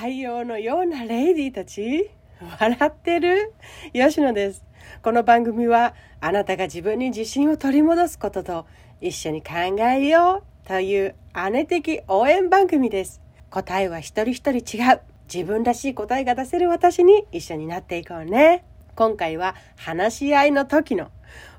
太陽のようなレイディーたち？笑ってる？吉野です。この番組はあなたが自分に自信を取り戻すことと一緒に考えようという姉的応援番組です。答えは一人一人違う。自分らしい答えが出せる私に一緒になっていこうね。今回は話し合いの時の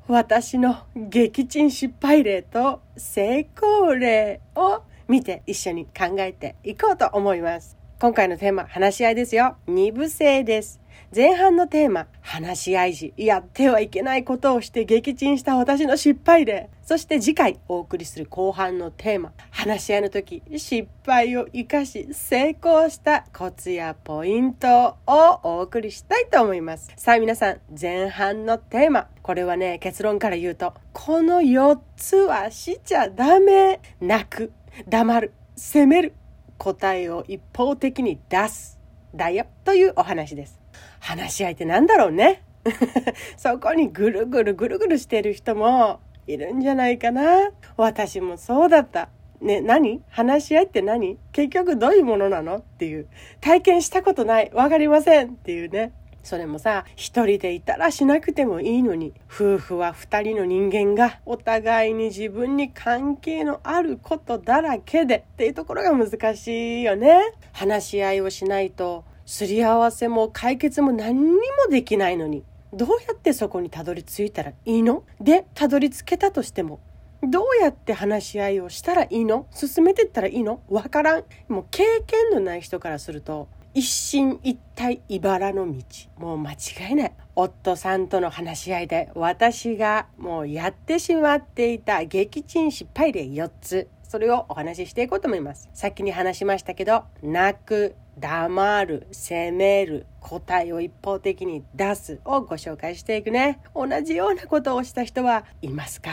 私の撃沈失敗例と成功例を見て一緒に考えていこうと思います。今回のテーマ、話し合いですよ。二部制です。前半のテーマ、話し合い時、やってはいけないことをして撃沈した私の失敗例。そして次回お送りする後半のテーマ、話し合いの時、失敗を生かし成功したコツやポイントをお送りしたいと思います。さあ皆さん、前半のテーマ、これはね、結論から言うと、この4つはしちゃダメ。泣く、黙る、責める、答えを一方的に出す。だよ。というお話です。話し合いってなんだろうね。そこにぐるぐるぐるぐるしてる人もいるんじゃないかな。私もそうだった。ね、何？話し合いって何？結局どういうものなの？っていう。体験したことない。わかりませんっていうね。それもさ、一人でいたらしなくてもいいのに、夫婦は二人の人間がお互いに自分に関係のあることだらけでっていうところが難しいよね。話し合いをしないと、すり合わせも解決も何にもできないのに、どうやってそこにたどり着いたらいいの？で、たどり着けたとしても、どうやって話し合いをしたらいいの？進めてったらいいの？わからん。もう経験のない人からすると、一進一退茨の道。もう間違いない。夫さんとの話し合いで私がもうやってしまっていた撃沈失敗例4つ。それをお話ししていこうと思います。先に話しましたけど泣く黙る責める答えを一方的に出すをご紹介していくね。同じようなことをした人はいますか？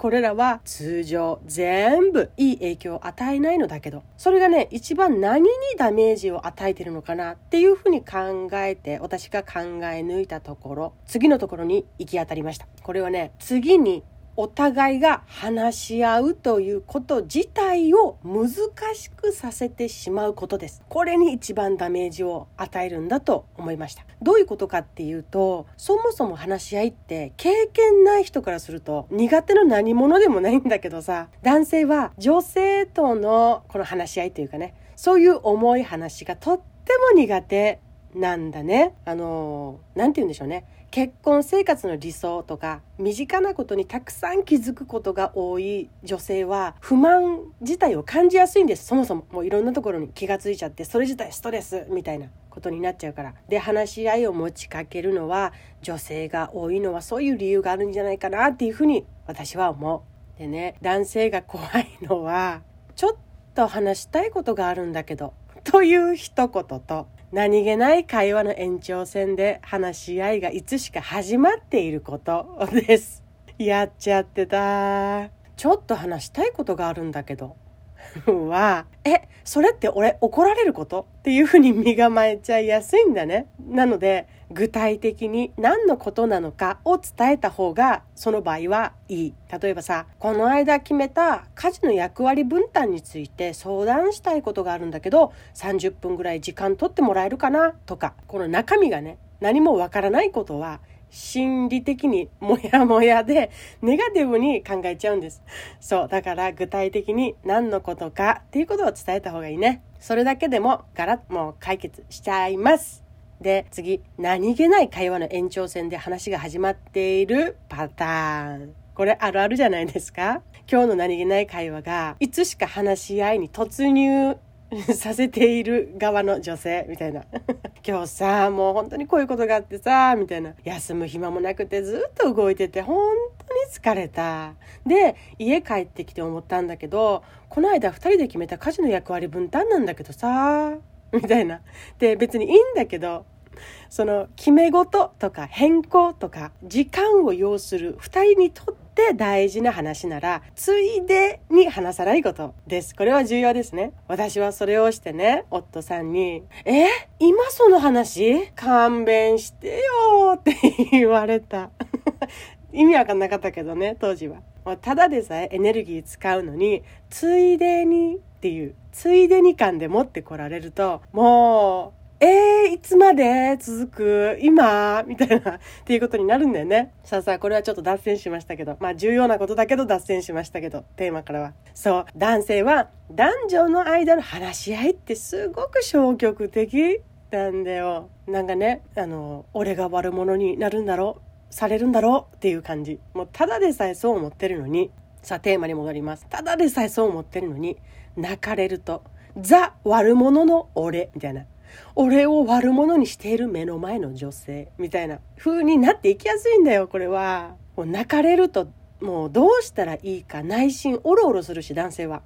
これらは通常全部いい影響を与えないのだけどそれがね一番何にダメージを与えてるのかなっていうふうに考えて私が考え抜いたところ次のところに行き当たりました。これはね次にお互いが話し合うということ自体を難しくさせてしまうことです。これに一番ダメージを与えるんだと思いました。どういうことかっていうと、そもそも話し合いって経験ない人からすると苦手の何者でもないんだけどさ、男性は女性とのこの話し合いというかね、そういう重い話がとっても苦手なんだね。あの、なんて言うんでしょうね。結婚生活の理想とか身近なことにたくさん気づくことが多い女性は不満自体を感じやすいんです。そもそももういろんなところに気がついちゃってそれ自体ストレスみたいなことになっちゃうから。で話し合いを持ちかけるのは女性が多いのはそういう理由があるんじゃないかなっていうふうに私は思う。でね男性が怖いのはちょっと話したいことがあるんだけどという一言と何気ない会話の延長線で話し合いがいつしか始まっていること です。やっちゃってた。ちょっと話したいことがあるんだけど。は、え、それって俺怒られることっていうふうに身構えちゃいやすいんだね。なので、具体的に何のことなのかを伝えた方がその場合はいい。例えばさ、この間決めた家事の役割分担について相談したいことがあるんだけど、30分ぐらい時間取ってもらえるかなとか、この中身がね、何もわからないことは心理的にモヤモヤでネガティブに考えちゃうんです。そう。だから具体的に何のことかっていうことを伝えた方がいいね。それだけでもガラッともう解決しちゃいます。で、次、何気ない会話の延長線で話が始まっているパターン。これあるあるじゃないですか今日の何気ない会話が、いつしか話し合いに突入 させている側の女性みたいな。今日さ、もう本当にこういうことがあってさ、みたいな。休む暇もなくてずっと動いてて本当に疲れた。で、家帰ってきて思ったんだけど、この間2人で決めた家事の役割分担なんだけどさ、みたいな。で、別にいいんだけど、その決め事とか変更とか時間を要する二人にとって大事な話ならついでに話さないことです。これは重要ですね。私はそれをしてね夫さんに「え？今その話？勘弁してよ」って言われた。意味わかんなかったけどね当時は。ただでさえエネルギー使うのについでにっていうついでに感で持ってこられるともうえー、いつまで続く？今？みたいな、っていうことになるんだよね。さあさあ、これはちょっと脱線しましたけど、まあ重要なことだけど脱線しましたけど、テーマからは。そう、男性は男女の間の話し合いってすごく消極的なんだよ。なんかね、あの、俺が悪者になるんだろう、されるんだろうっていう感じ。もうただでさえそう思ってるのに、さあテーマに戻ります。ただでさえそう思ってるのに、泣かれると、ザ悪者の俺みたいな。俺を悪者にしている目の前の女性みたいな風になっていきやすいんだよこれは。もう泣かれるともうどうしたらいいか内心オロオロするし男性は。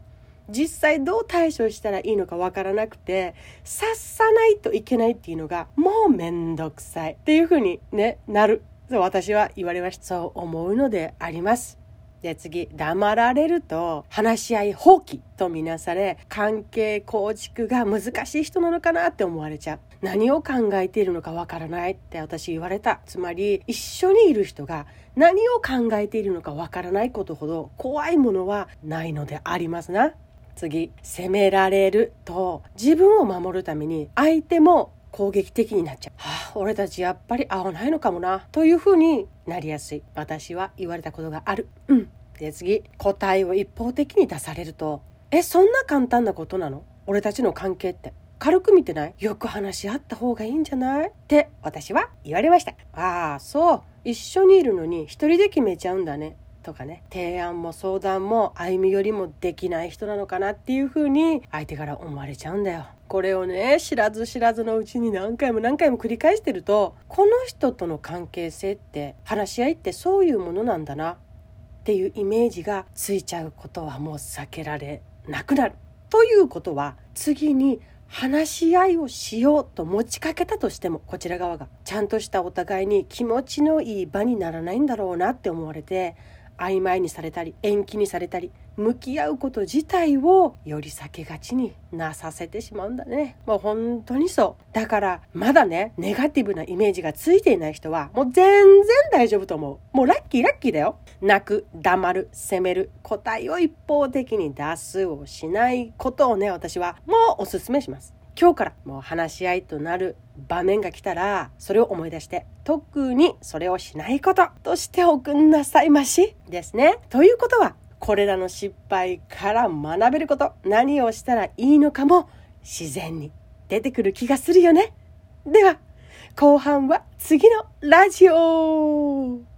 実際どう対処したらいいのかわからなくて察さないといけないっていうのがもうめんどくさいっていう風にねなるそう私は言われましたそう思うのでありますで次黙られると話し合い放棄とみなされ関係構築が難しい人なのかなって思われちゃう。何を考えているのかわからないって私言われた。つまり一緒にいる人が何を考えているのかわからないことほど怖いものはないのでありますな。次責められると自分を守るために相手も攻撃的になっちゃう。はあ、俺たちやっぱり合わないのかもな。というふうになりやすい。私は言われたことがある。うん。で次、答えを一方的に出されると、え、そんな簡単なことなの？俺たちの関係って。軽く見てない？よく話し合った方がいいんじゃない？って私は言われました。ああ、そう。一緒にいるのに一人で決めちゃうんだね。とかね提案も相談も歩み寄りもできない人なのかなっていう風に相手から思われちゃうんだよ。これをね知らず知らずのうちに何回も何回も繰り返してるとこの人との関係性って話し合いってそういうものなんだなっていうイメージがついちゃうことはもう避けられなくなる。ということは次に話し合いをしようと持ちかけたとしてもこちら側がちゃんとしたお互いに気持ちのいい場にならないんだろうなって思われて曖昧にされたり延期にされたり向き合うこと自体をより避けがちになさせてしまうんだね。もう本当にそう。だからまだね、ネガティブなイメージがついていない人はもう全然大丈夫と思う。もうラッキーラッキーだよ。泣く、黙る、責める、答えを一方的に出すをしないことをね、私はもうおすすめします。今日からもう話し合いとなる場面が来たらそれを思い出して特にそれをしないこととしておくんなさいましですね。ということはこれらの失敗から学べること何をしたらいいのかも自然に出てくる気がするよね。では後半は次のラジオ